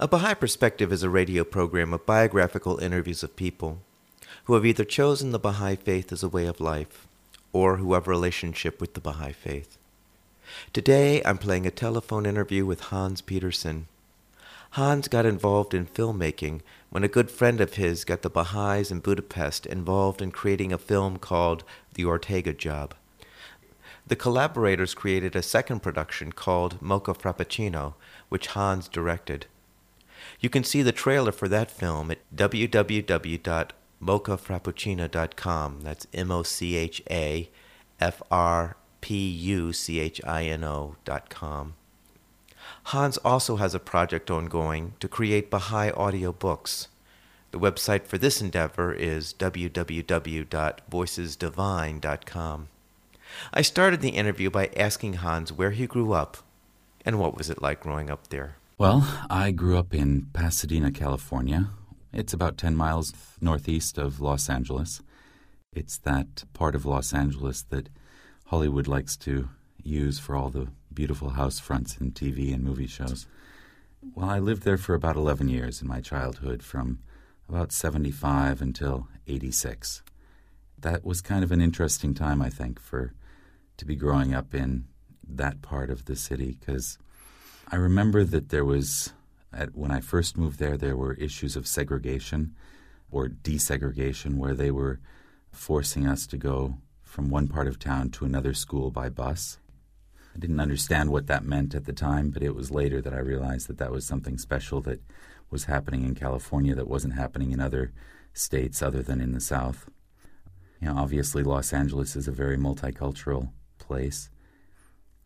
A Baha'i Perspective is a radio program of biographical interviews of people who have either chosen the Baha'i faith as a way of life or who have a relationship with the Baha'i faith. Today I'm playing a telephone interview with Hans Peterson. Hans got involved in filmmaking when a good friend of his got the Baha'is in Budapest involved in creating a film called The Ortega Job. The collaborators created a second production called Mocha Frapuchino, which Hans directed. You can see the trailer for that film at www.mochafrapuchino.com. That's M O C H A F R P U C H I N O.com. Hans also has a project ongoing to create Baha'i audio books. The website for this endeavor is www.voicesdivine.com. I started the interview by asking Hans where he grew up and what was it like growing up there. Well, I grew up in Pasadena, California. It's about 10 miles northeast of Los Angeles. It's that part of Los Angeles that Hollywood likes to use for all the beautiful house fronts in TV and movie shows. Well, I lived there for about 11 years in my childhood, from about 75 until 86. That was kind of an interesting time, I think, for to be growing up in that part of the city because I remember that there was, at, when I first moved there, there were issues of segregation or desegregation where they were forcing us to go from one part of town to another school by bus. I didn't understand what that meant at the time, but it was later that I realized that that was something special that was happening in California that wasn't happening in other states other than in the South. You know, obviously, Los Angeles is a very multicultural place.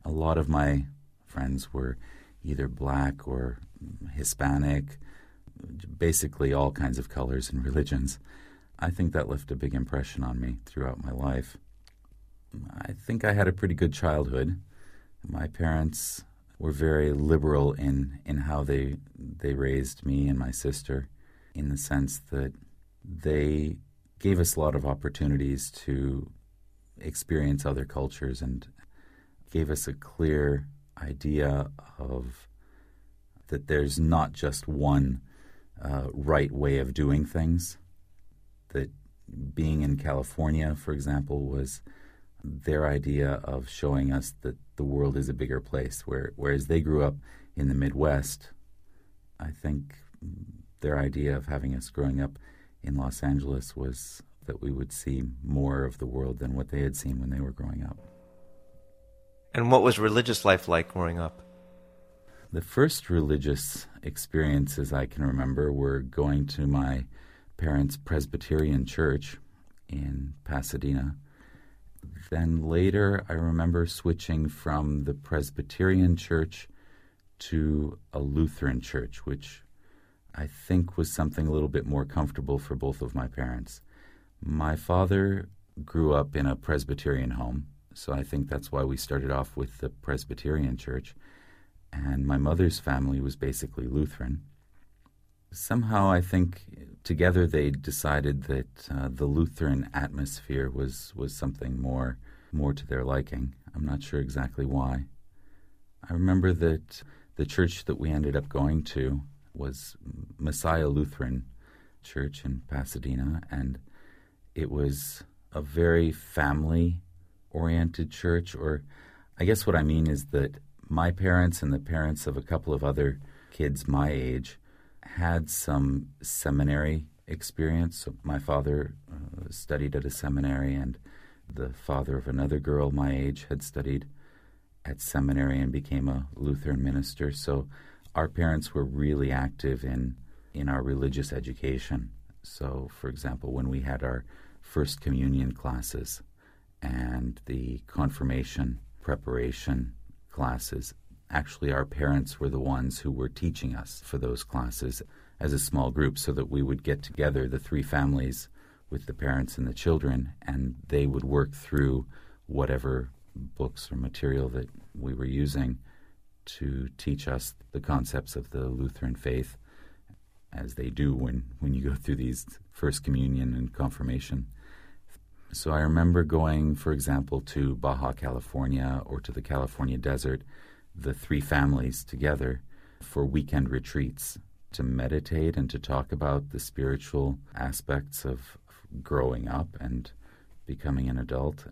A lot of my friends were either black or Hispanic, basically all kinds of colors and religions. I think that left a big impression on me throughout my life. I think I had a pretty good childhood. My parents were very liberal in, in how they they raised me and my sister, in the sense that they gave us a lot of opportunities to experience other cultures and gave us a clear idea of that there's not just one uh, right way of doing things. That being in California, for example, was their idea of showing us that the world is a bigger place. Where, whereas they grew up in the Midwest, I think their idea of having us growing up in Los Angeles was that we would see more of the world than what they had seen when they were growing up. And what was religious life like growing up? The first religious experiences I can remember were going to my parents' Presbyterian church in Pasadena. Then later, I remember switching from the Presbyterian church to a Lutheran church, which I think was something a little bit more comfortable for both of my parents. My father grew up in a Presbyterian home, so I think that's why we started off with the Presbyterian church. And my mother's family was basically Lutheran. Somehow, I think together they decided that uh, the Lutheran atmosphere was, was something more, more to their liking. I'm not sure exactly why. I remember that the church that we ended up going to was Messiah Lutheran Church in Pasadena, and it was a very family oriented church, or I guess what I mean is that my parents and the parents of a couple of other kids my age had some seminary experience. So my father uh, studied at a seminary, and the father of another girl my age had studied at seminary and became a Lutheran minister. So our parents were really active in in our religious education. So, for example, when we had our first communion classes, and the confirmation preparation classes actually our parents were the ones who were teaching us for those classes as a small group so that we would get together, the three families with the parents and the children, and they would work through whatever books or material that we were using to teach us the concepts of the Lutheran faith, as they do when, when you go through these First Communion and Confirmation. So I remember going, for example, to Baja California or to the California desert, the three families together for weekend retreats to meditate and to talk about the spiritual aspects of growing up and becoming an adult.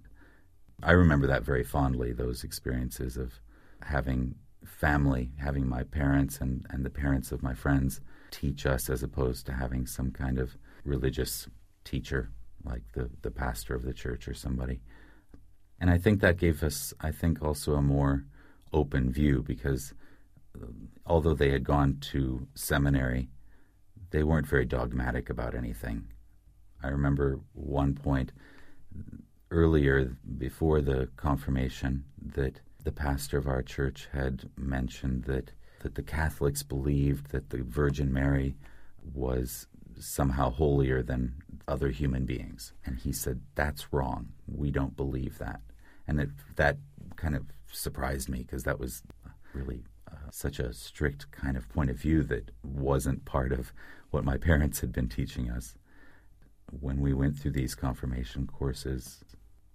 I remember that very fondly, those experiences of having family, having my parents and, and the parents of my friends teach us as opposed to having some kind of religious teacher like the, the pastor of the church or somebody. And I think that gave us, I think, also a more open view because uh, although they had gone to seminary, they weren't very dogmatic about anything. I remember one point earlier before the confirmation that the pastor of our church had mentioned that that the Catholics believed that the Virgin Mary was somehow holier than other human beings. And he said, That's wrong. We don't believe that. And it, that kind of surprised me because that was really uh, such a strict kind of point of view that wasn't part of what my parents had been teaching us. When we went through these confirmation courses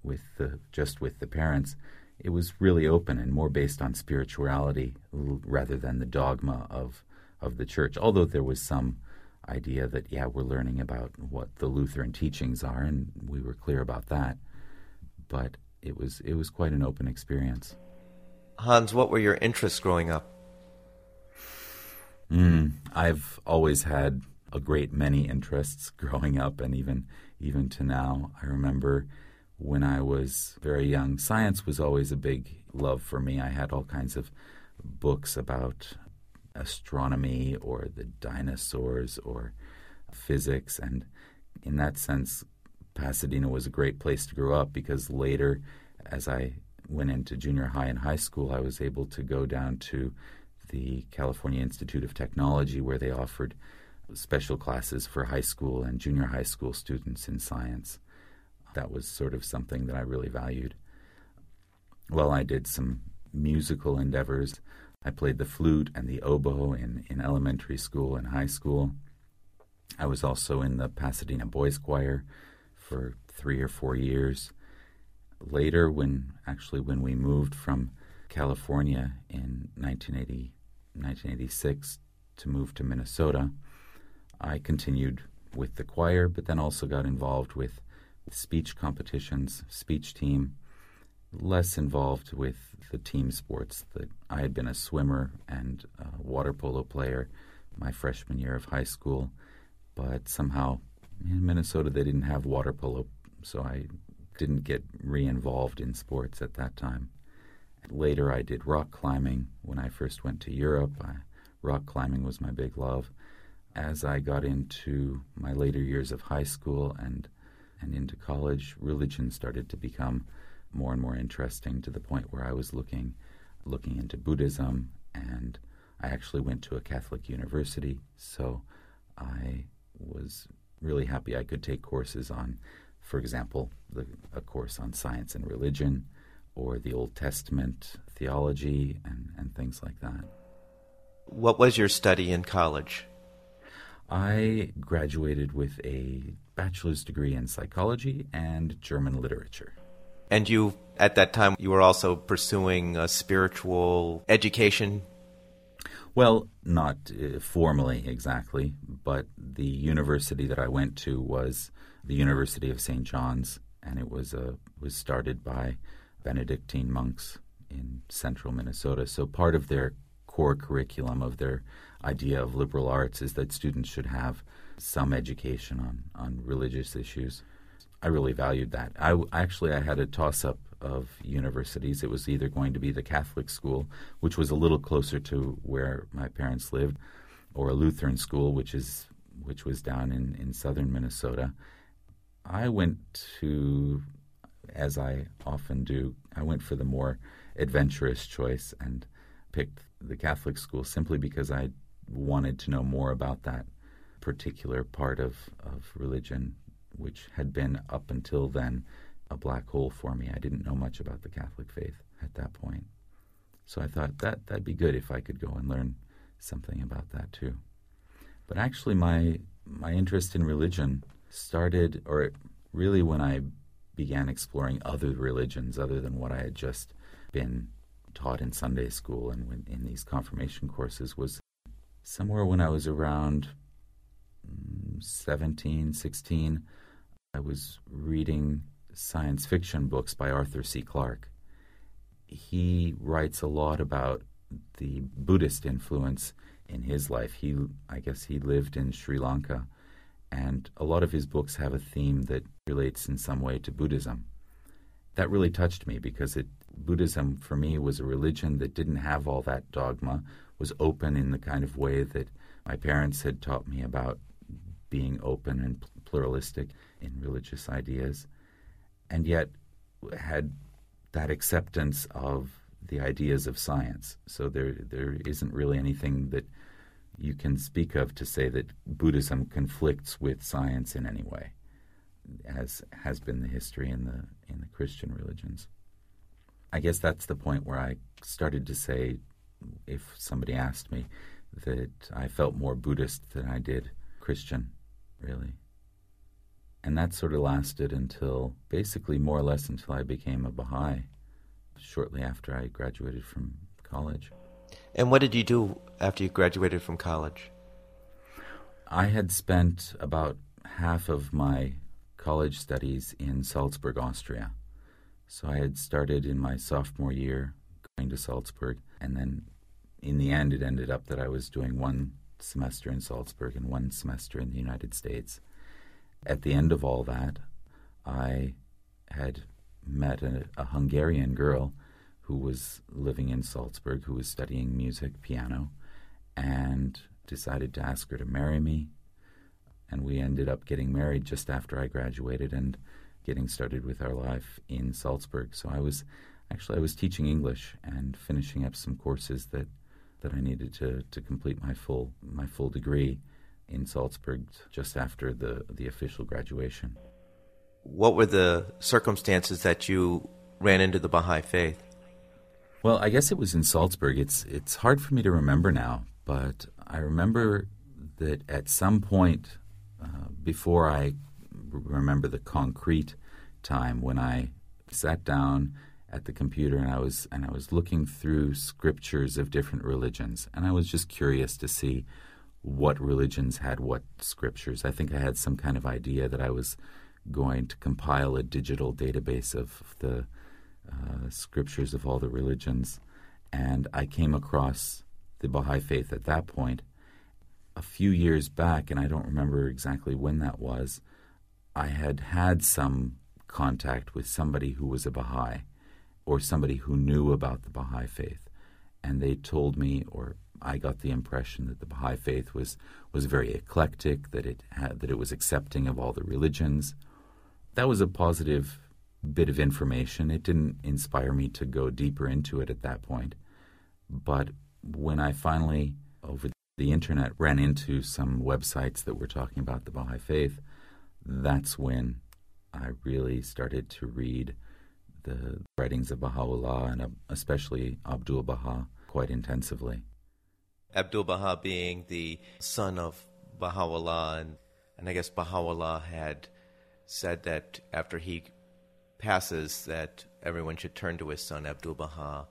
with the just with the parents, it was really open and more based on spirituality rather than the dogma of of the church. Although there was some idea that yeah, we're learning about what the Lutheran teachings are, and we were clear about that. But it was it was quite an open experience. Hans, what were your interests growing up? Mm, I've always had a great many interests growing up, and even even to now. I remember when I was very young, science was always a big love for me. I had all kinds of books about astronomy or the dinosaurs or physics. And in that sense, Pasadena was a great place to grow up because later, as I went into junior high and high school, I was able to go down to the California Institute of Technology where they offered special classes for high school and junior high school students in science. That was sort of something that I really valued. Well, I did some musical endeavors. I played the flute and the oboe in, in elementary school and high school. I was also in the Pasadena Boys Choir for three or four years. Later, when actually when we moved from California in 1980, 1986 to move to Minnesota, I continued with the choir, but then also got involved with speech competitions, speech team, less involved with the team sports. That I had been a swimmer and a water polo player my freshman year of high school, but somehow in Minnesota they didn't have water polo, so I didn't get re-involved in sports at that time. Later, I did rock climbing when I first went to Europe. I, rock climbing was my big love. As I got into my later years of high school and and into college, religion started to become more and more interesting to the point where I was looking looking into Buddhism and I actually went to a Catholic university, so I was really happy I could take courses on, for example, the, a course on science and religion, or the Old Testament theology, and, and things like that. What was your study in college? I graduated with a bachelor's degree in psychology and German literature. And you, at that time, you were also pursuing a spiritual education? Well, not uh, formally exactly, but the university that I went to was the University of St. John's, and it was uh, was started by Benedictine monks in central Minnesota. So part of their core curriculum of their idea of liberal arts is that students should have some education on, on religious issues. I really valued that. I actually I had a toss up of universities. It was either going to be the Catholic school, which was a little closer to where my parents lived, or a Lutheran school, which is which was down in, in southern Minnesota. I went to, as I often do, I went for the more adventurous choice, and picked the Catholic school simply because I wanted to know more about that particular part of, of religion, which had been up until then a black hole for me. I didn't know much about the Catholic faith at that point. So I thought that that'd be good if I could go and learn something about that too. But actually my my interest in religion started or really when I began exploring other religions other than what I had just been taught in Sunday school and when, in these confirmation courses was somewhere when I was around mm, 17, 16. I was reading science fiction books by Arthur C. Clarke. He writes a lot about the Buddhist influence in his life. He, I guess, he lived in Sri Lanka, and a lot of his books have a theme that relates in some way to Buddhism. That really touched me because it, Buddhism for me was a religion that didn't have all that dogma, was open in the kind of way that my parents had taught me about being open and pluralistic in religious ideas, and yet had that acceptance of the ideas of science. So there there isn't really anything that you can speak of to say that Buddhism conflicts with science in any way, as has been the history in the in the Christian religions. I guess that's the point where I started to say, if somebody asked me, that I felt more Buddhist than I did Christian, really. And that sort of lasted until basically more or less until I became a Baha'i shortly after I graduated from college. And what did you do after you graduated from college? I had spent about half of my college studies in Salzburg, Austria. So I had started in my sophomore year going to Salzburg, and then in the end, it ended up that I was doing one semester in Salzburg and one semester in the United States. At the end of all that, I had met a, a Hungarian girl who was living in Salzburg, who was studying music, piano, and decided to ask her to marry me. And we ended up getting married just after I graduated and getting started with our life in Salzburg. So I was actually I was teaching English and finishing up some courses that that I needed to to complete my full my full degree in Salzburg just after the the official graduation. What were the circumstances that you ran into the Baha'i faith? Well, I guess it was in Salzburg. It's it's hard for me to remember now, but I remember that at some point uh, before I remember the concrete time when I sat down at the computer and I was and I was looking through scriptures of different religions and I was just curious to see what religions had what scriptures. I think I had some kind of idea that I was going to compile a digital database of the uh, scriptures of all the religions, and I came across the Baha'i faith at that point. A few years back, and I don't remember exactly when that was, I had had some contact with somebody who was a Baha'i or somebody who knew about the Baha'i faith. And they told me, or I got the impression that the Baha'i faith was, was very eclectic, that it had, that it was accepting of all the religions. That was a positive bit of information. It didn't inspire me to go deeper into it at that point. But when I finally, over the internet, ran into some websites that were talking about the Baha'i Faith, that's when I really started to read the writings of Baha'u'llah and uh, especially Abdul Baha quite intensively. Abdul Baha being the son of Baha'u'llah, and, and I guess Baha'u'llah had said that after he passes that everyone should turn to his son Abdul Baha.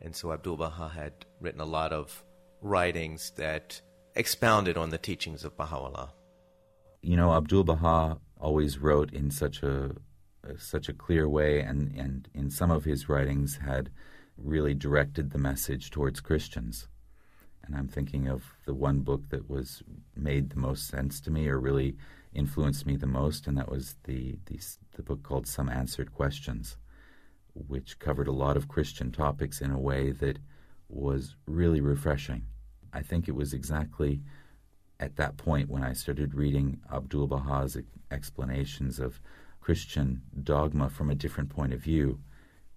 And so Abdul Baha had written a lot of writings that expounded on the teachings of Baha'u'llah. You know, Abdul Baha always wrote in such a such a clear way, and, and in some of his writings had really directed the message towards Christians. And I'm thinking of the one book that was made the most sense to me, or really influenced me the most, and that was the, the, the book called Some Answered Questions, which covered a lot of Christian topics in a way that was really refreshing. I think it was exactly at that point when I started reading Abdul Baha's explanations of Christian dogma from a different point of view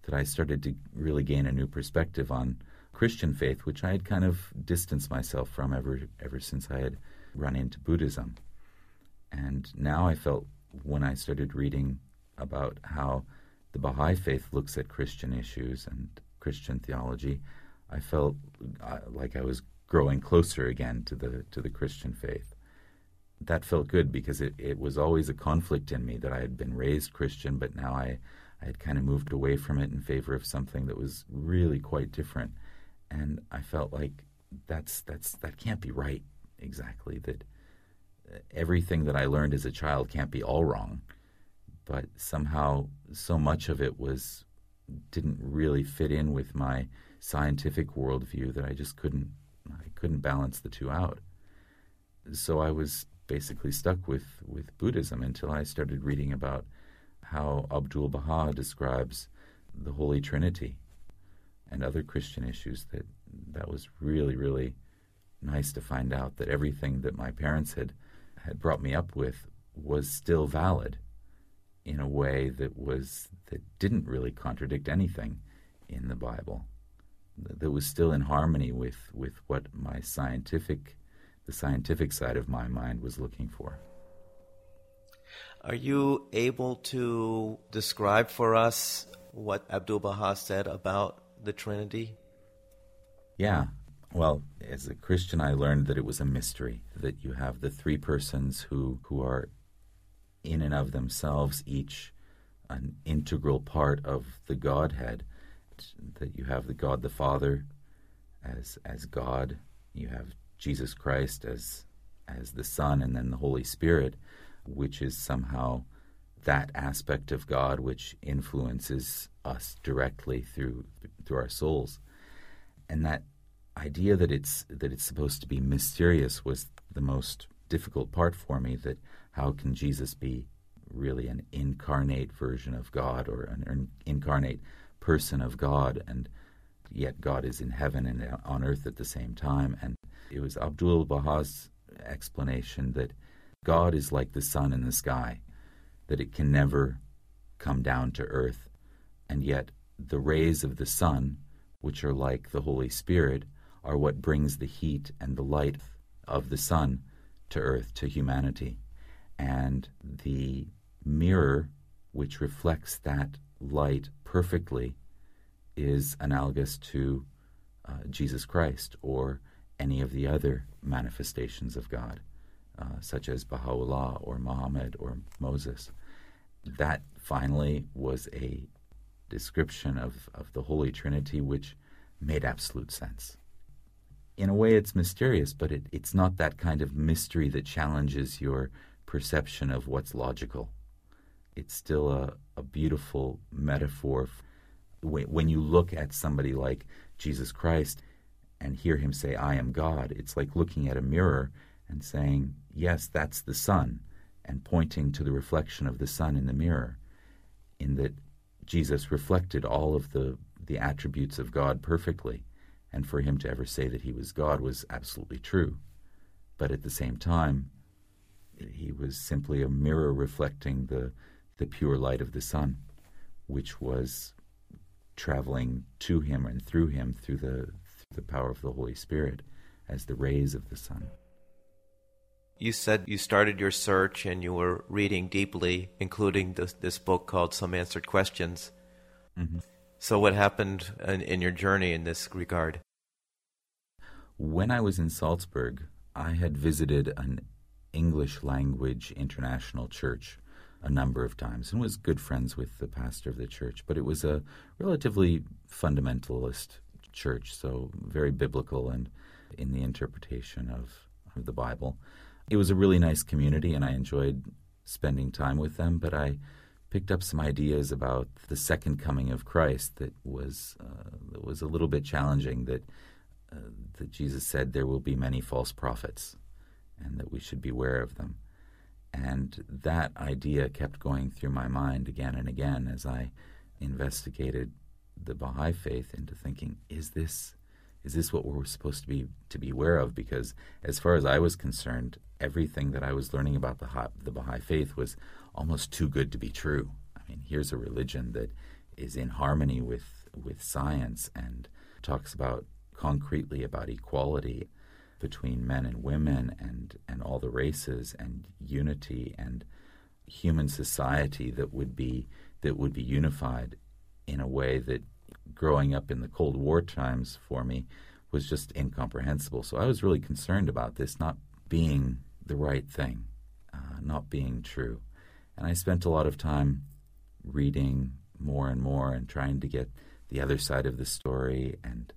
that I started to really gain a new perspective on Christian faith, which I had kind of distanced myself from ever ever since I had run into Buddhism. And now I felt when I started reading about how the Baha'i faith looks at Christian issues and Christian theology, I felt uh, like I was growing closer again to the to the Christian faith. That felt good because it, it was always a conflict in me that I had been raised Christian, but now I, I had kind of moved away from it in favor of something that was really quite different. And I felt like that's that's that can't be right exactly. That uh, everything that I learned as a child can't be all wrong but somehow so much of it was didn't really fit in with my scientific worldview that I just couldn't I couldn't balance the two out. So I was basically stuck with, with Buddhism until I started reading about how Abdul Baha describes the Holy Trinity and other Christian issues that that was really, really nice to find out that everything that my parents had had brought me up with was still valid in a way that was that didn't really contradict anything in the Bible. That was still in harmony with, with what my scientific the scientific side of my mind was looking for. Are you able to describe for us what Abdul Baha said about the Trinity? Yeah. Well, as a Christian, I learned that it was a mystery, that you have the three persons who, who are in and of themselves each an integral part of the Godhead. That you have the God the Father as as God, you have Jesus Christ as as the Son, and then the Holy Spirit, which is somehow that aspect of God which influences us directly through through our souls. And that idea that it's that it's supposed to be mysterious was the most difficult part for me that how can Jesus be really an incarnate version of God or an incarnate person of God and yet God is in heaven and on earth at the same time and it was Abdul Baha's explanation that God is like the sun in the sky that it can never come down to earth and yet the rays of the sun which are like the Holy Spirit are what brings the heat and the light of the sun to earth, to humanity. And the mirror, which reflects that light perfectly, is analogous to uh, Jesus Christ or any of the other manifestations of God, uh, such as Baha'u'llah or Muhammad or Moses. That finally was a description of, of the Holy Trinity which made absolute sense in a way it's mysterious, but it, it's not that kind of mystery that challenges your perception of what's logical. It's still a, a beautiful metaphor. When, when you look at somebody like Jesus Christ and hear him say, I am God, it's like looking at a mirror and saying, Yes, that's the sun, and pointing to the reflection of the sun in the mirror, in that Jesus reflected all of the, the attributes of God perfectly and for him to ever say that he was God was absolutely true. But at the same time, he was simply a mirror reflecting the, the pure light of the sun, which was traveling to him and through him through the, through the power of the Holy Spirit as the rays of the sun. You said you started your search and you were reading deeply, including this, this book called Some Answered Questions. Mm-hmm. So, what happened in, in your journey in this regard? When I was in Salzburg, I had visited an English language international church a number of times and was good friends with the pastor of the church. But it was a relatively fundamentalist church, so very biblical and in the interpretation of, of the Bible. It was a really nice community, and I enjoyed spending time with them. But I picked up some ideas about the second coming of Christ that was uh, that was a little bit challenging. That uh, that Jesus said there will be many false prophets, and that we should beware of them. And that idea kept going through my mind again and again as I investigated the Baha'i faith into thinking: Is this is this what we're supposed to be to be aware of? Because as far as I was concerned, everything that I was learning about the the Baha'i faith was almost too good to be true. I mean, here's a religion that is in harmony with with science and talks about concretely about equality between men and women and, and all the races and unity and human society that would be that would be unified in a way that growing up in the Cold War times for me was just incomprehensible. So I was really concerned about this not being the right thing, uh, not being true. And I spent a lot of time reading more and more and trying to get the other side of the story. And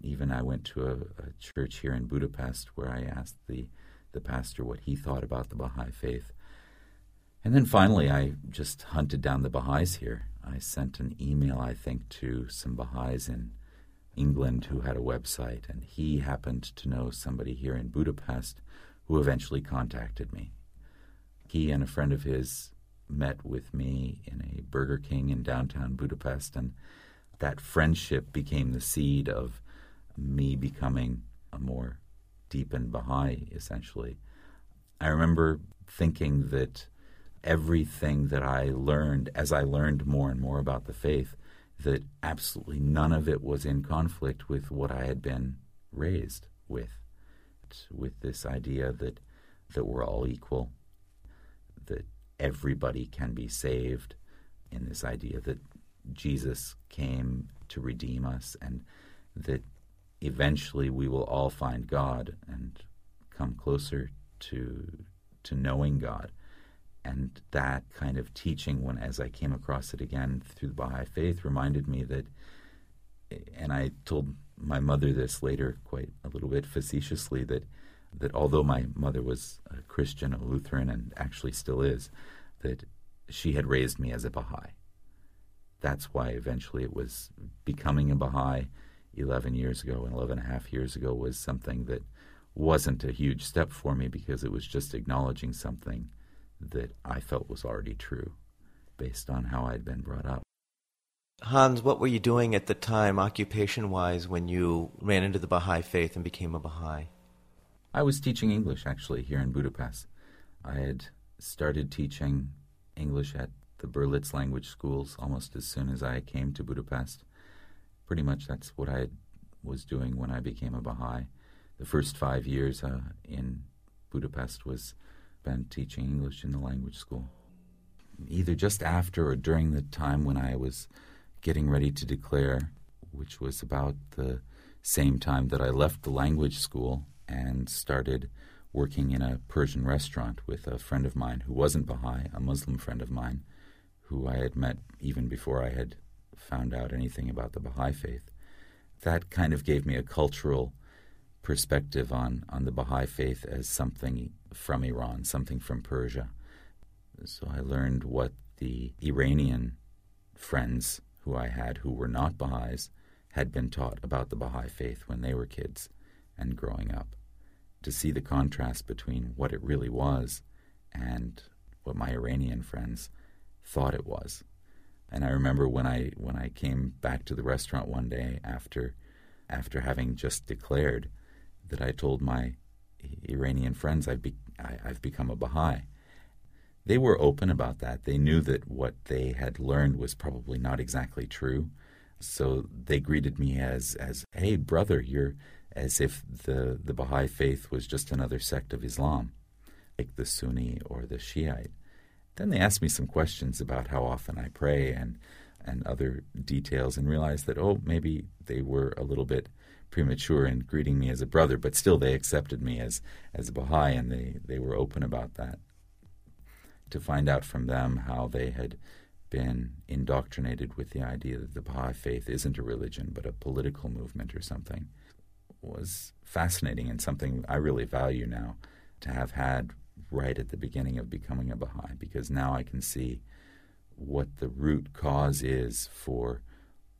even I went to a, a church here in Budapest where I asked the, the pastor what he thought about the Baha'i faith. And then finally, I just hunted down the Baha'is here. I sent an email, I think, to some Baha'is in England who had a website, and he happened to know somebody here in Budapest who eventually contacted me. He and a friend of his met with me in a Burger King in downtown Budapest, and that friendship became the seed of me becoming a more deepened Baha'i, essentially. I remember thinking that everything that I learned as I learned more and more about the faith, that absolutely none of it was in conflict with what I had been raised with, with this idea that that we're all equal, that everybody can be saved, in this idea that Jesus came to redeem us, and that eventually we will all find God and come closer to to knowing God. And that kind of teaching when as i came across it again through the baha'i faith reminded me that and i told my mother this later quite a little bit facetiously that that although my mother was a christian a lutheran and actually still is that she had raised me as a baha'i that's why eventually it was becoming a baha'i 11 years ago and 11 and a half years ago was something that wasn't a huge step for me because it was just acknowledging something that I felt was already true based on how I'd been brought up. Hans, what were you doing at the time, occupation wise, when you ran into the Baha'i faith and became a Baha'i? I was teaching English actually here in Budapest. I had started teaching English at the Berlitz language schools almost as soon as I came to Budapest. Pretty much that's what I was doing when I became a Baha'i. The first five years uh, in Budapest was spent teaching English in the language school. Either just after or during the time when I was getting ready to declare, which was about the same time that I left the language school and started working in a Persian restaurant with a friend of mine who wasn't Baha'i, a Muslim friend of mine, who I had met even before I had found out anything about the Baha'i faith. That kind of gave me a cultural perspective on, on the Baha'i faith as something from Iran, something from Persia. So I learned what the Iranian friends who I had who were not Baha'is had been taught about the Baha'i faith when they were kids and growing up. To see the contrast between what it really was and what my Iranian friends thought it was. And I remember when I when I came back to the restaurant one day after after having just declared that I told my Iranian friends I've, be, I, I've become a Baha'i. They were open about that. They knew that what they had learned was probably not exactly true. So they greeted me as, as hey, brother, you're as if the, the Baha'i faith was just another sect of Islam, like the Sunni or the Shiite. Then they asked me some questions about how often I pray and, and other details and realized that, oh, maybe they were a little bit premature in greeting me as a brother, but still they accepted me as, as a Baha'i and they, they were open about that. To find out from them how they had been indoctrinated with the idea that the Baha'i faith isn't a religion but a political movement or something was fascinating and something I really value now to have had right at the beginning of becoming a Baha'i because now I can see what the root cause is for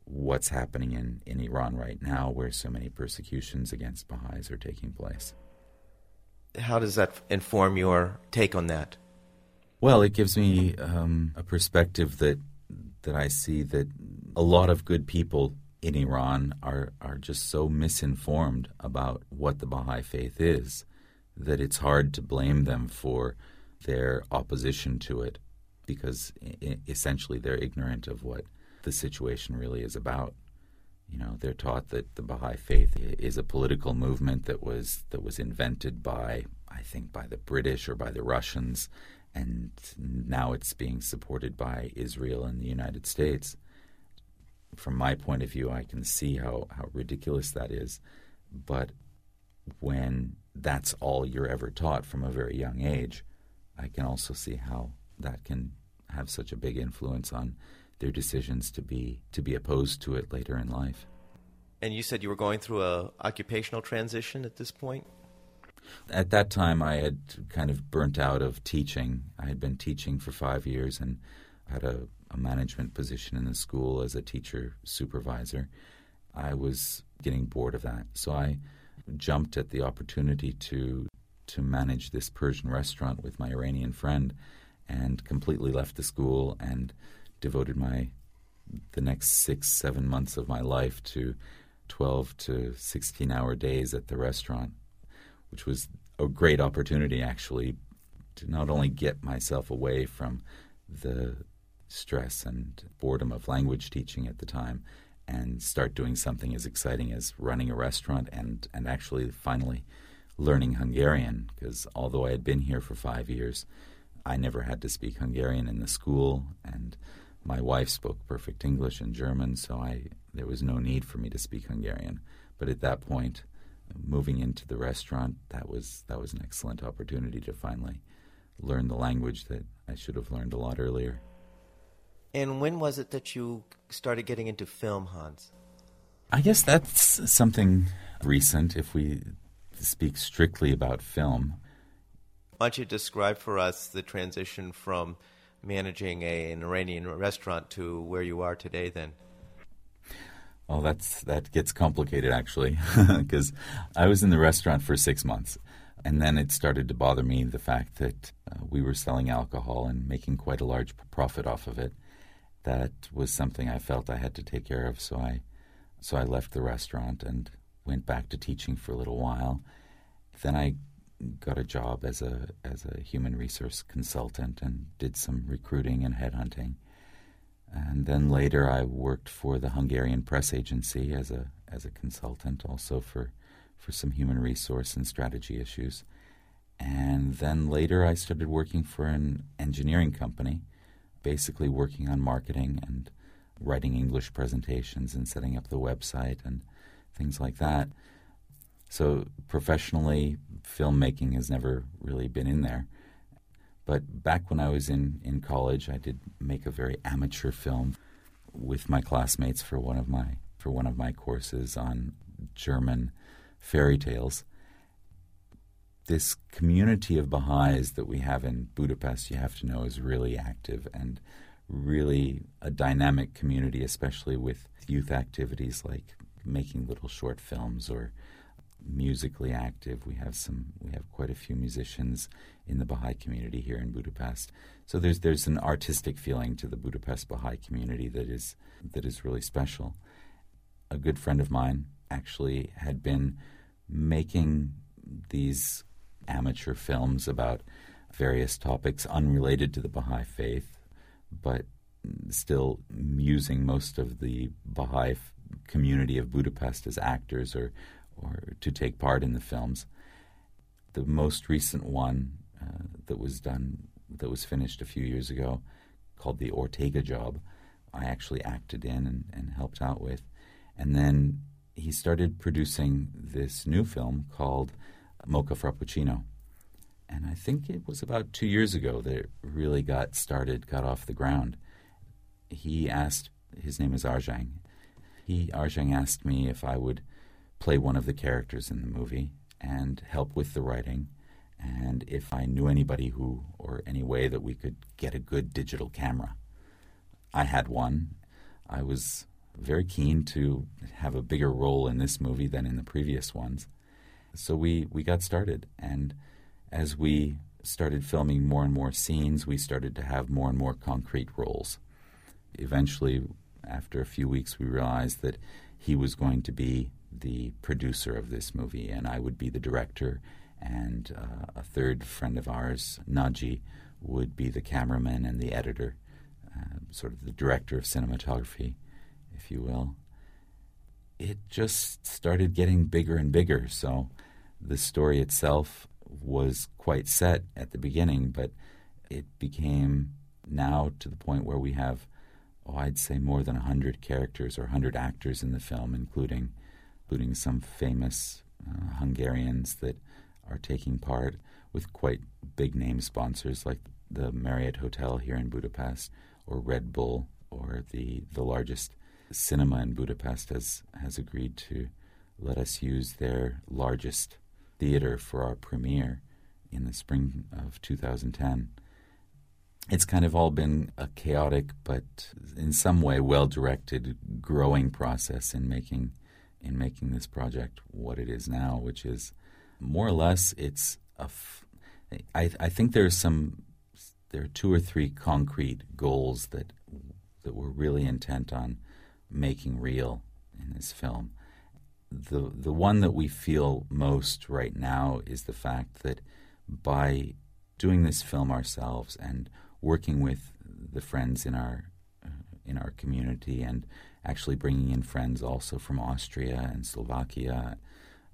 what's happening in, in Iran right now, where so many persecutions against Baha'is are taking place. How does that inform your take on that? Well, it gives me um, a perspective that that I see that a lot of good people in Iran are are just so misinformed about what the Baha'i faith is that it's hard to blame them for their opposition to it because essentially they're ignorant of what the situation really is about. You know, they're taught that the Baha'i faith is a political movement that was that was invented by, I think, by the British or by the Russians, and now it's being supported by Israel and the United States. From my point of view, I can see how, how ridiculous that is. But when that's all you're ever taught from a very young age, I can also see how that can have such a big influence on their decisions to be to be opposed to it later in life. And you said you were going through a occupational transition at this point? At that time I had kind of burnt out of teaching. I had been teaching for 5 years and had a, a management position in the school as a teacher supervisor. I was getting bored of that. So I jumped at the opportunity to to manage this Persian restaurant with my Iranian friend and completely left the school and devoted my the next six, seven months of my life to 12 to 16 hour days at the restaurant, which was a great opportunity actually to not only get myself away from the stress and boredom of language teaching at the time and start doing something as exciting as running a restaurant and, and actually finally learning Hungarian because although I had been here for five years, I never had to speak Hungarian in the school, and my wife spoke perfect English and German, so I there was no need for me to speak Hungarian. But at that point, moving into the restaurant, that was that was an excellent opportunity to finally learn the language that I should have learned a lot earlier. And when was it that you started getting into film, Hans? I guess that's something recent. If we speak strictly about film, why don't you describe for us the transition from managing a, an Iranian restaurant to where you are today then? Oh, that's that gets complicated actually, because I was in the restaurant for six months, and then it started to bother me the fact that uh, we were selling alcohol and making quite a large profit off of it. That was something I felt I had to take care of, so I so I left the restaurant and went back to teaching for a little while. Then I got a job as a as a human resource consultant and did some recruiting and headhunting. And then later I worked for the Hungarian press agency as a as a consultant also for for some human resource and strategy issues. And then later I started working for an engineering company, basically working on marketing and writing English presentations and setting up the website and things like that. So professionally, filmmaking has never really been in there. But back when I was in, in college, I did make a very amateur film with my classmates for one of my for one of my courses on German fairy tales. This community of Baha'is that we have in Budapest, you have to know, is really active and really a dynamic community, especially with youth activities like making little short films or musically active. We have some we have quite a few musicians in the Baha'i community here in Budapest. So there's there's an artistic feeling to the Budapest Baha'i community that is that is really special. A good friend of mine actually had been making these amateur films about various topics unrelated to the Baha'i faith, but still using most of the Baha'i community of Budapest as actors or or to take part in the films. The most recent one uh, that was done, that was finished a few years ago, called The Ortega Job, I actually acted in and, and helped out with. And then he started producing this new film called Mocha Frapuchino. And I think it was about two years ago that it really got started, got off the ground. He asked, his name is Arjang. He, Arjang asked me if I would play one of the characters in the movie and help with the writing. And if I knew anybody who, or any way that we could get a good digital camera, I had one. I was very keen to have a bigger role in this movie than in the previous ones. So we, we got started. And as we started filming more and more scenes, we started to have more and more concrete roles. Eventually, after a few weeks, we realized that he was going to be the producer of this movie, and I would be the director, and uh, a third friend of ours, Naji, would be the cameraman and the editor, uh, sort of the director of cinematography, if you will. it just started getting bigger and bigger. So the story itself was quite set at the beginning, but it became now to the point where we have, oh, I'd say more than 100 characters or 100 actors in the film, including, including some famous uh, Hungarians that are taking part with quite big name sponsors like the Marriott Hotel here in Budapest or Red Bull or the, the largest cinema in Budapest has, has agreed to let us use their largest theater for our premiere in the spring of 2010. It's kind of all been a chaotic, but in some way well directed, growing process in making in making this project what it is now, which is more or less it's a. F- I, I think there's some there are two or three concrete goals that that we're really intent on making real in this film. The the one that we feel most right now is the fact that by doing this film ourselves and working with the friends in our in our community and actually bringing in friends also from Austria and Slovakia.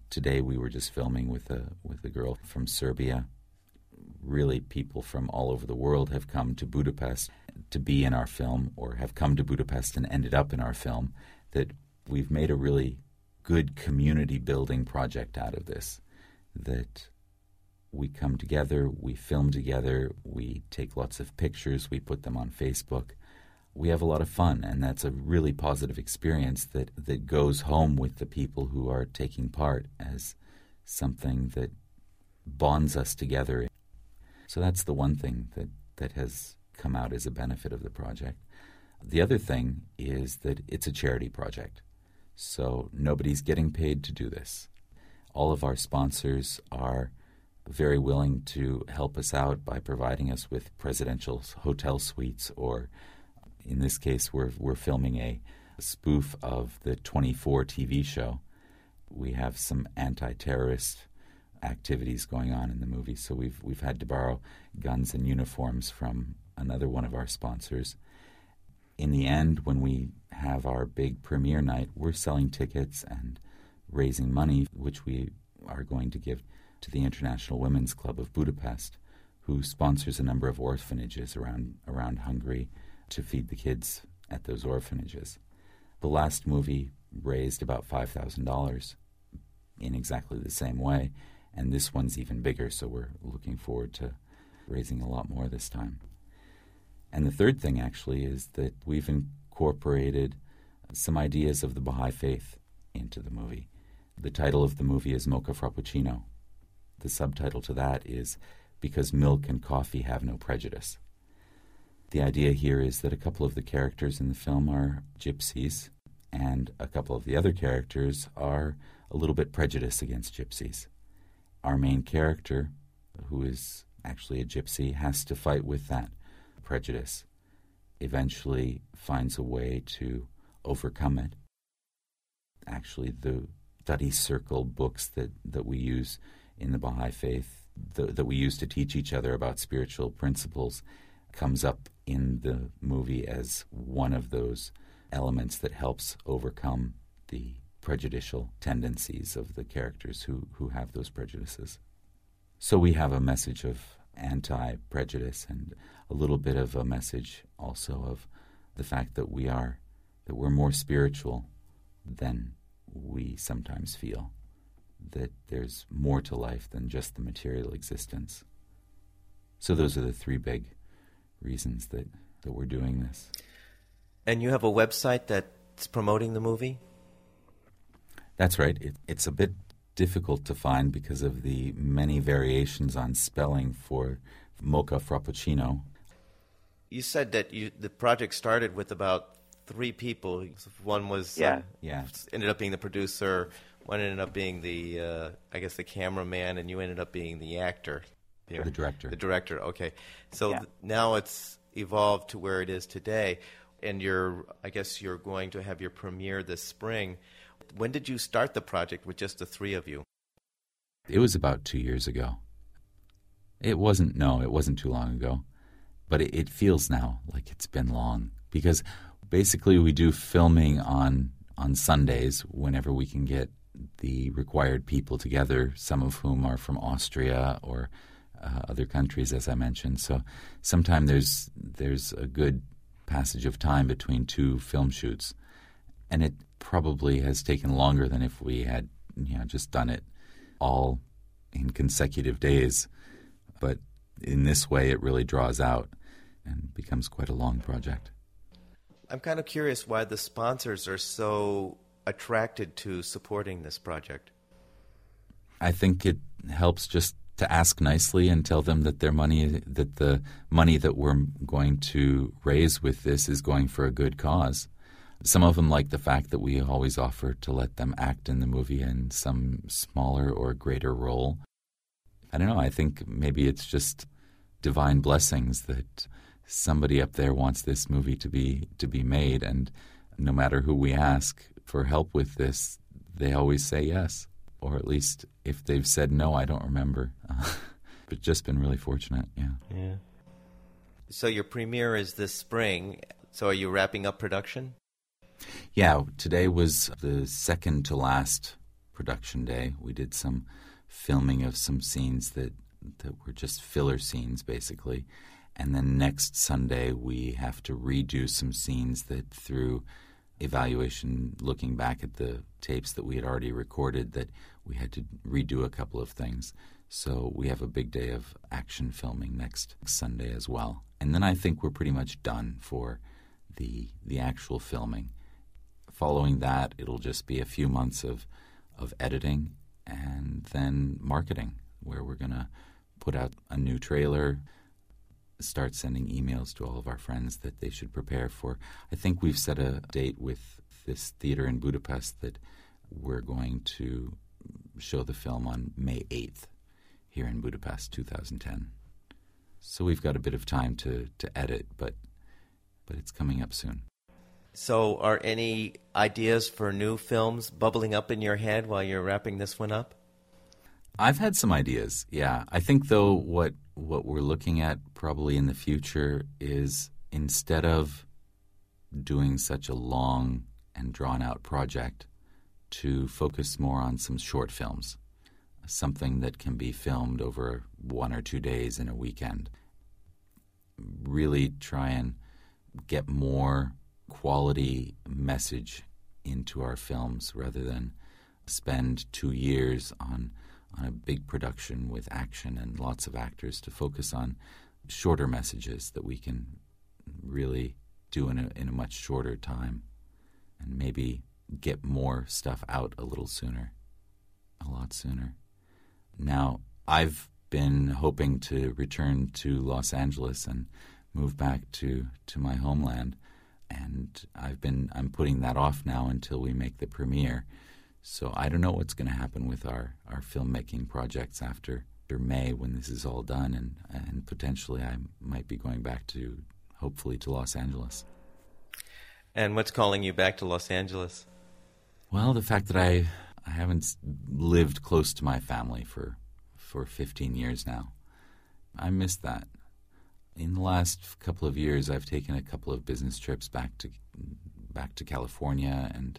Today we were just filming with a with a girl from Serbia. Really, people from all over the world have come to Budapest to be in our film, or have come to Budapest and ended up in our film. That we've made a really good community building project out of this. That we come together, we film together, we take lots of pictures, we put them on Facebook. We have a lot of fun, and that's a really positive experience that, that goes home with the people who are taking part as something that bonds us together. So that's the one thing that, that has come out as a benefit of the project. The other thing is that it's a charity project. So nobody's getting paid to do this. All of our sponsors are very willing to help us out by providing us with presidential hotel suites, or in this case, we're, we're filming a spoof of the 24 TV show. We have some anti terrorist activities going on in the movie, so we've, we've had to borrow guns and uniforms from another one of our sponsors. In the end, when we have our big premiere night, we're selling tickets and raising money, which we are going to give to the International Women's Club of Budapest, who sponsors a number of orphanages around, around Hungary to feed the kids at those orphanages. The last movie raised about $5,000 in exactly the same way, and this one's even bigger, so we're looking forward to raising a lot more this time. And the third thing, actually, is that we've incorporated some ideas of the Baha'i faith into the movie. The title of the movie is Mocha Frapuchino, the subtitle to that is Because Milk and Coffee Have No Prejudice. The idea here is that a couple of the characters in the film are gypsies, and a couple of the other characters are a little bit prejudiced against gypsies. Our main character, who is actually a gypsy, has to fight with that prejudice, eventually finds a way to overcome it. Actually, the study circle books that, that we use in the Baha'i faith the, that we use to teach each other about spiritual principles comes up in the movie as one of those elements that helps overcome the prejudicial tendencies of the characters who, who have those prejudices. So we have a message of anti prejudice and a little bit of a message also of the fact that we are that we're more spiritual than we sometimes feel that there's more to life than just the material existence. So those are the three big reasons that, that we're doing this. And you have a website that's promoting the movie? That's right. It, it's a bit difficult to find because of the many variations on spelling for mocha frappuccino. You said that you, the project started with about three people. One was yeah. Um, yeah. ended up being the producer. One ended up being the, uh, I guess, the cameraman, and you ended up being the actor. The director. The director. Okay, so Yeah. th- now it's evolved to where it is today, and you're, I guess, you're going to have your premiere this spring. When did you start the project with just the three of you? It was about two years ago. It wasn't, no, it wasn't too long ago. But it, it feels now like it's been long because basically we do filming on on Sundays whenever we can get the required people together, some of whom are from Austria or uh, other countries, as I mentioned. So sometimes there's there's a good passage of time between two film shoots, and it probably has taken longer than if we had you know just done it all in consecutive days. But in this way, it really draws out and becomes quite a long project. I'm kind of curious why the sponsors are so attracted to supporting this project. I think it helps just to ask nicely and tell them that their money that the money that we're going to raise with this is going for a good cause. Some of them like the fact that we always offer to let them act in the movie in some smaller or greater role. I don't know, I think maybe it's just divine blessings that somebody up there wants this movie to be to be made and no matter who we ask for help with this, they always say yes. Or at least if they've said no, I don't remember. but just been really fortunate, yeah. Yeah. So your premiere is this spring. So are you wrapping up production? Yeah, today was the second to last production day. We did some filming of some scenes that that were just filler scenes basically. And then next Sunday we have to redo some scenes that through evaluation looking back at the tapes that we had already recorded that we had to redo a couple of things. So we have a big day of action filming next Sunday as well. And then I think we're pretty much done for the the actual filming. Following that, it'll just be a few months of of editing and then marketing where we're going to put out a new trailer, start sending emails to all of our friends that they should prepare for. I think we've set a date with this theater in Budapest that we're going to show the film on May 8th here in Budapest, 2010. So we've got a bit of time to, to edit, but but it's coming up soon. So, are any ideas for new films bubbling up in your head while you're wrapping this one up? I've had some ideas. Yeah, I think though what what we're looking at probably in the future is instead of doing such a long and drawn out project to focus more on some short films, something that can be filmed over one or two days in a weekend. Really try and get more quality message into our films rather than spend two years on on a big production with action and lots of actors to focus on shorter messages that we can really do in a, in a much shorter time and maybe get more stuff out a little sooner, a lot sooner. Now, I've been hoping to return to Los Angeles and move back to, to my homeland, and I've been I'm putting that off now until we make the premiere. So I don't know what's going to happen with our, our filmmaking projects after, after May when this is all done, and, and potentially I might be going back to, hopefully, to Los Angeles. And what's calling you back to Los Angeles? Well, the fact that I, I haven't lived close to my family for, for 15 years now. I miss that. In the last couple of years, I've taken a couple of business trips back to back to California and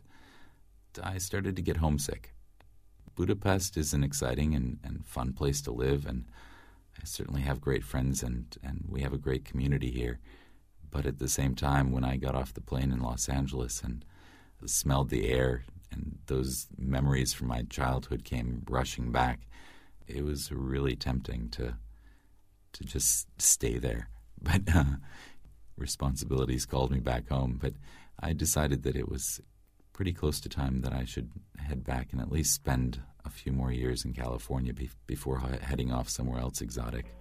I started to get homesick. Budapest is an exciting and, and fun place to live, and I certainly have great friends and, and we have a great community here. But at the same time, when I got off the plane in Los Angeles and smelled the air and those memories from my childhood came rushing back, it was really tempting to to just stay there. But uh, responsibilities called me back home. But I decided that it was pretty close to time that I should head back and at least spend a few more years in California be- before heading off somewhere else exotic.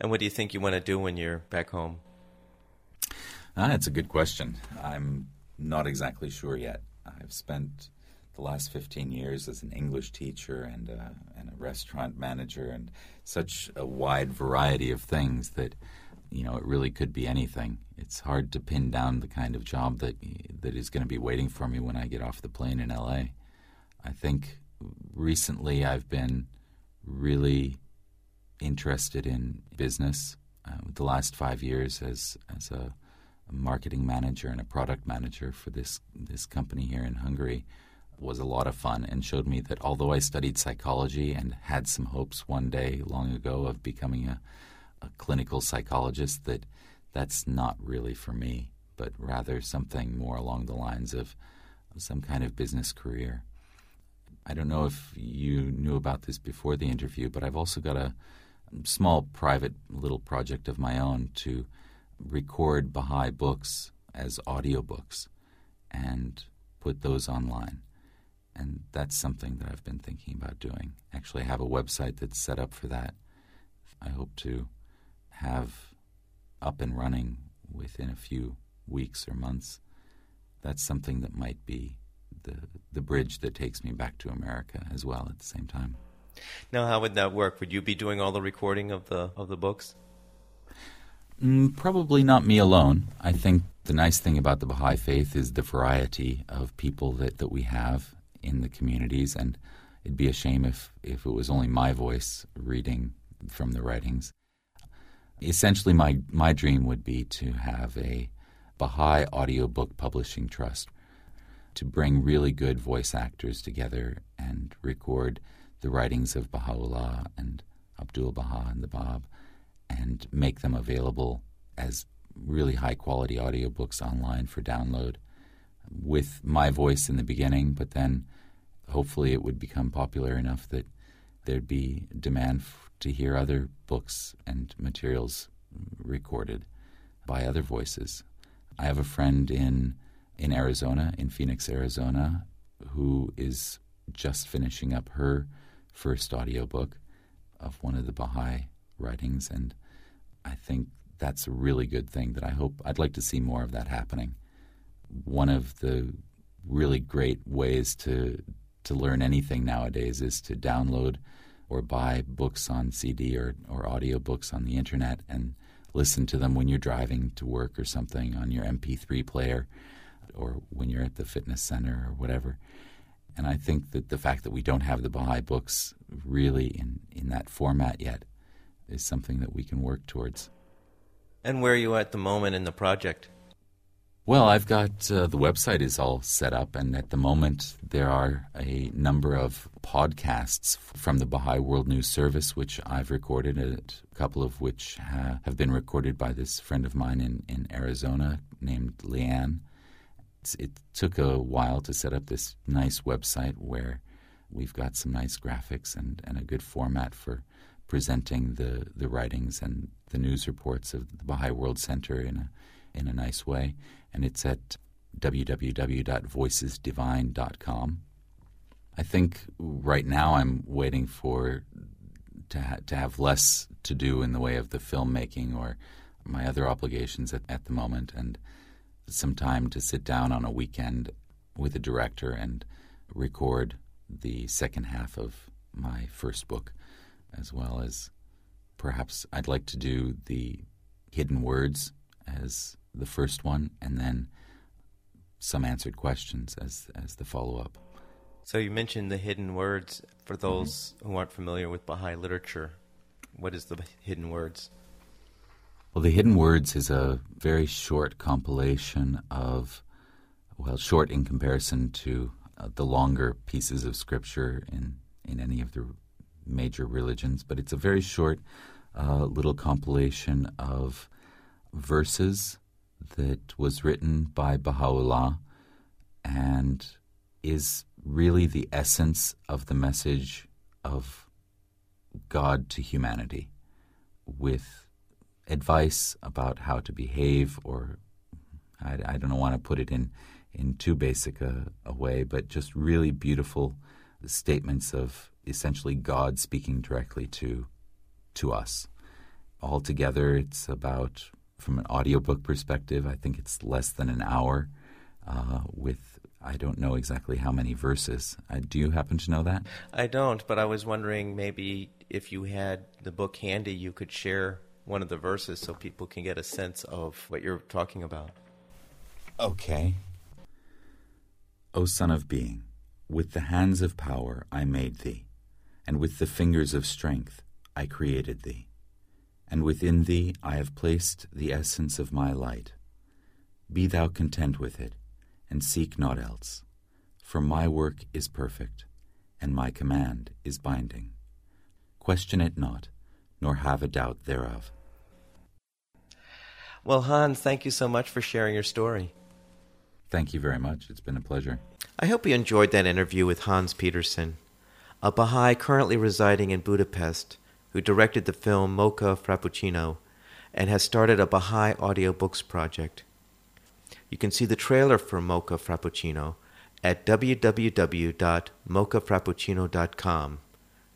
And what do you think you want to do when you're back home? Ah, that's a good question. I'm not exactly sure yet. I've spent the last 15 years as an English teacher and a, and a restaurant manager and such a wide variety of things that you know, it really could be anything. It's hard to pin down the kind of job that that is going to be waiting for me when I get off the plane in LA. I think recently I've been really interested in business. Uh, the last five years as as a a marketing manager and a product manager for this this company here in Hungary was a lot of fun and showed me that although I studied psychology and had some hopes one day long ago of becoming a, a clinical psychologist, that that's not really for me, but rather something more along the lines of some kind of business career. I don't know if you knew about this before the interview, but I've also got a small private little project of my own to record Baha'i books as audiobooks and put those online. And that's something that I've been thinking about doing. Actually, I have a website that's set up for that. I hope to have up and running within a few weeks or months. That's something that might be the the bridge that takes me back to America as well at the same time. Now, how would that work? Would you be doing all the recording of the of the books? Mm, probably not me alone. I think the nice thing about the Baha'i faith is the variety of people that, that we have in the communities, and it'd be a shame if, if it was only my voice reading from the writings. Essentially, my, my dream would be to have a Baha'i audiobook publishing trust to bring really good voice actors together and record the writings of Baha'u'llah and Abdul Baha and the Bab and make them available as really high quality audiobooks online for download with my voice in the beginning, but then hopefully it would become popular enough that there'd be demand f- to hear other books and materials recorded by other voices. I have a friend in in Arizona, in Phoenix, Arizona, who is just finishing up her first audiobook of one of the Baha'i writings, and I think that's a really good thing that I hope I'd like to see more of that happening. One of the really great ways to to learn anything nowadays is to download or buy books on CD or, or audio books on the internet and listen to them when you're driving to work or something on your MP3 player or when you're at the fitness center or whatever. And I think that the fact that we don't have the Baha'i books really in, in that format yet is something that we can work towards. And where are you at the moment in the project? Well, I've got uh, the website is all set up, and at the moment there are a number of podcasts from the Baha'i World News Service, which I've recorded, a couple of which ha- have been recorded by this friend of mine in, in Arizona named Leanne. It's, it took a while to set up this nice website where we've got some nice graphics and, and a good format for presenting the, the writings and the news reports of the Baha'i World Center in a in a nice way, and it's at www.voicesdivine.com. I think right now I'm waiting for to ha- to have less to do in the way of the filmmaking or my other obligations at, at the moment, and some time to sit down on a weekend with a director and record the second half of my first book, as well as perhaps I'd like to do the hidden words as the first one, and then some answered questions as as the follow up. So you mentioned the hidden words. For those mm-hmm. who aren't familiar with Baha'i literature, what is the hidden words? Well, the hidden words is a very short compilation of, well, short in comparison to uh, the longer pieces of scripture in in any of the major religions, but it's a very short uh, little compilation of verses that was written by Baha'u'llah and is really the essence of the message of God to humanity with advice about how to behave, or I, I don't want to put it in, in too basic a, a way, but just really beautiful statements of essentially God speaking directly to, to us. Altogether, it's about from an audiobook perspective, I think it's less than an hour uh, with I don't know exactly how many verses. Uh, do you happen to know that? I don't, but I was wondering maybe if you had the book handy, you could share one of the verses so people can get a sense of what you're talking about. Okay. O Son of Being, with the hands of power I made thee, and with the fingers of strength I created thee and within thee I have placed the essence of my light. Be thou content with it, and seek naught else. For my work is perfect, and my command is binding. Question it not, nor have a doubt thereof. Well, Hans, thank you so much for sharing your story. Thank you very much. It's been a pleasure. I hope you enjoyed that interview with Hans Peterson, a Baha'i currently residing in Budapest who directed the film Mocha Frapuchino and has started a Baha'i audiobooks project. You can see the trailer for Mocha Frapuchino at www.mochafrapuchino.com.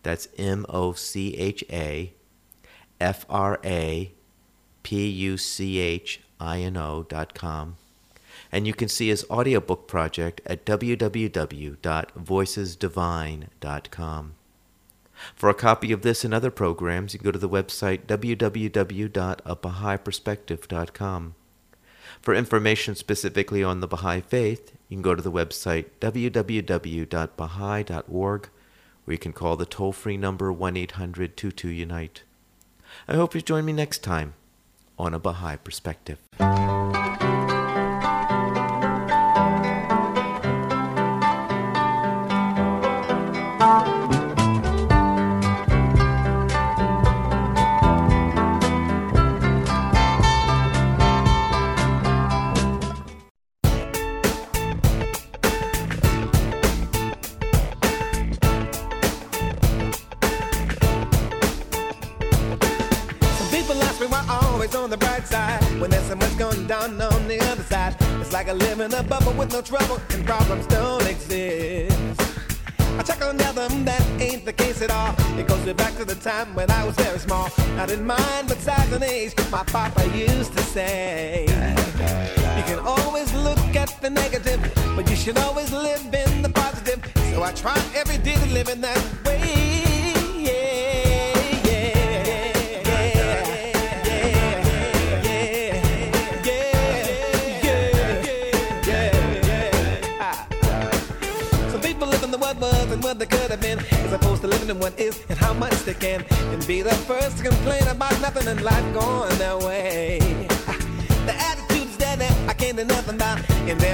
That's M O C H A F R A P U C H I N O.com. And you can see his audiobook project at www.voicesdivine.com. For a copy of this and other programs, you can go to the website www.abahaiperspective.com. For information specifically on the Baha'i Faith, you can go to the website www.baha'i.org, or you can call the toll free number 1 800 22 Unite. I hope you join me next time on A Baha'i Perspective.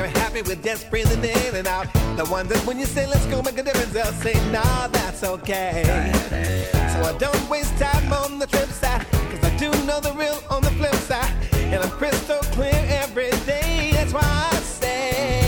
They're happy with just breathing in and out. The ones that when you say let's go make a difference, they'll say nah, that's okay. So I don't waste time on the trip side, cause I do know the real on the flip side, and I'm crystal clear every day. That's why I an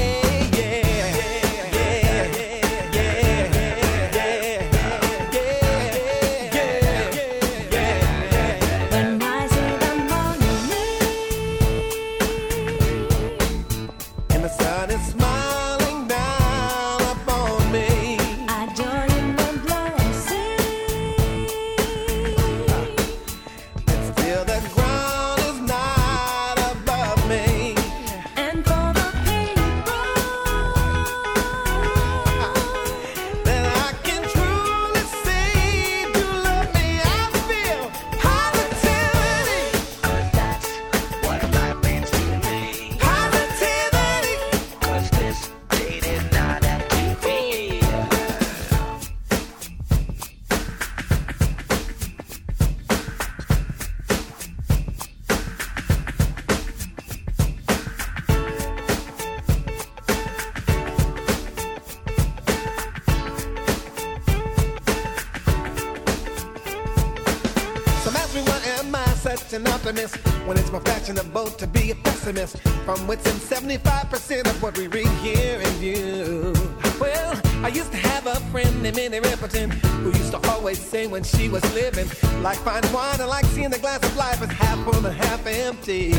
we read, and view. Well, I used to have a friend named Minnie Riperton who used to always say when she was living, like fine wine, I like seeing the glass of life as half full and half empty.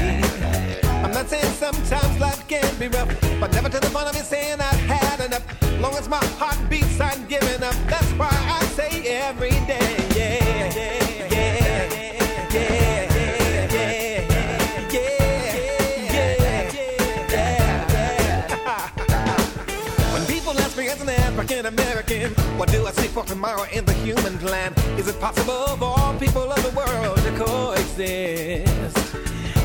I'm not saying sometimes life can be rough, but never to the point of me saying I've had enough. Long as my heart beats, I'm giving up. That's why I say every day, What do I see for tomorrow in the human plan? Is it possible for all people of the world to coexist?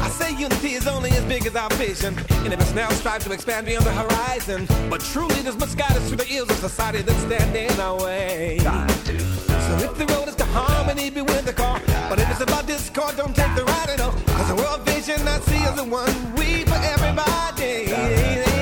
I say unity is only as big as our vision, and if it's now strive to expand beyond the horizon. But truly, there's much guidance through the ills of society that stand in our way. So if the road is to harmony, be with the car. But if it's about discord, don't take the ride at all. Cause the world vision I see is the one we for everybody.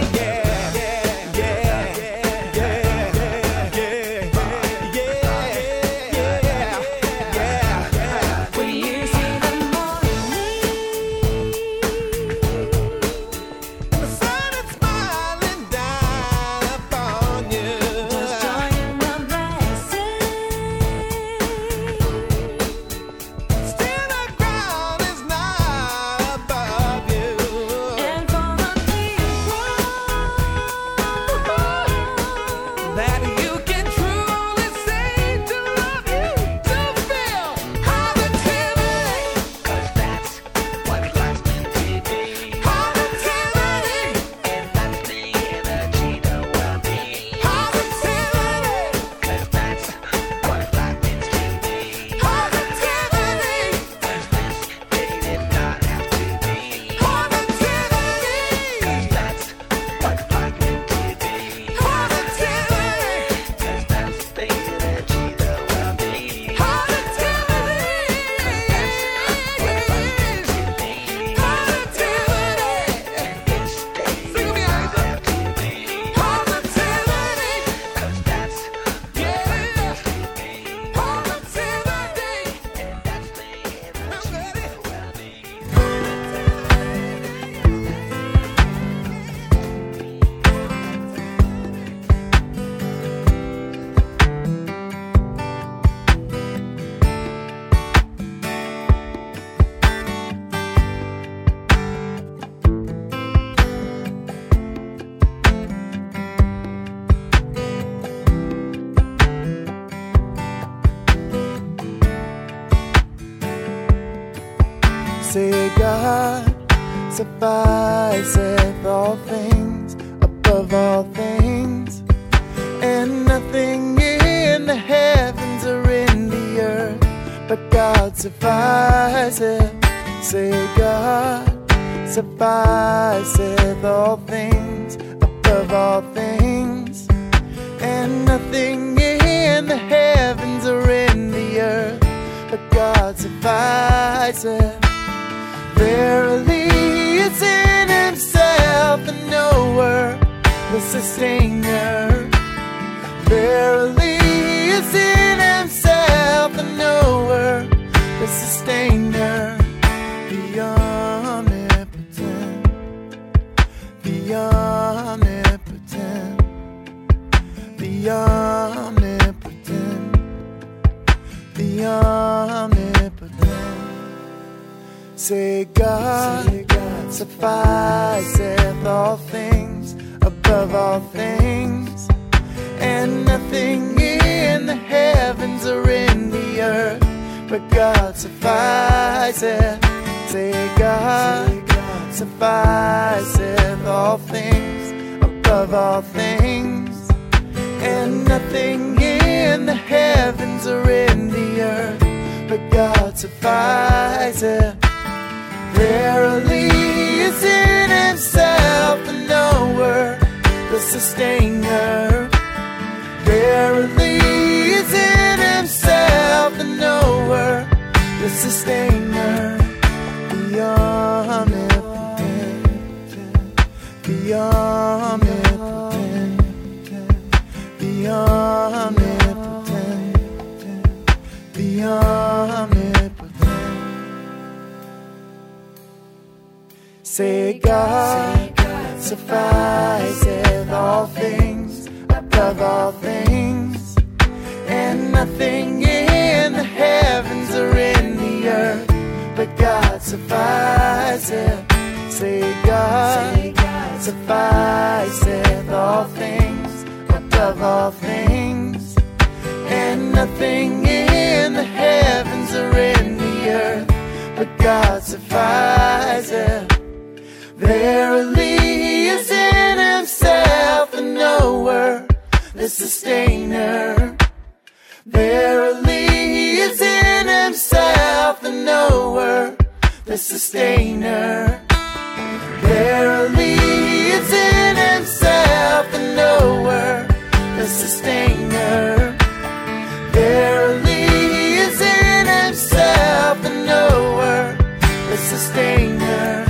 Say God, sufficeth all things above all things, and nothing in the heavens or in the earth, but God sufficeth. Say God, sufficeth all things above all things, and nothing in the heavens or in the earth, but God sufficeth. Verily is in himself the knower, the sustainer. Verily is in himself the knower, the sustainer. The omnipotent, the omnipotent, the omnipotent, the omnipotent. Say God, sufficeth all things above all things, and nothing in the heavens or in the earth, but God sufficeth. Say God, sufficeth all things above all things, and nothing in the heavens or in the earth, but God sufficeth. Verily he is in himself the knower, the sustainer. Verily he is in himself the knower, the sustainer. Verily he is in himself the knower, the sustainer. Verily he is in himself the knower, the sustainer.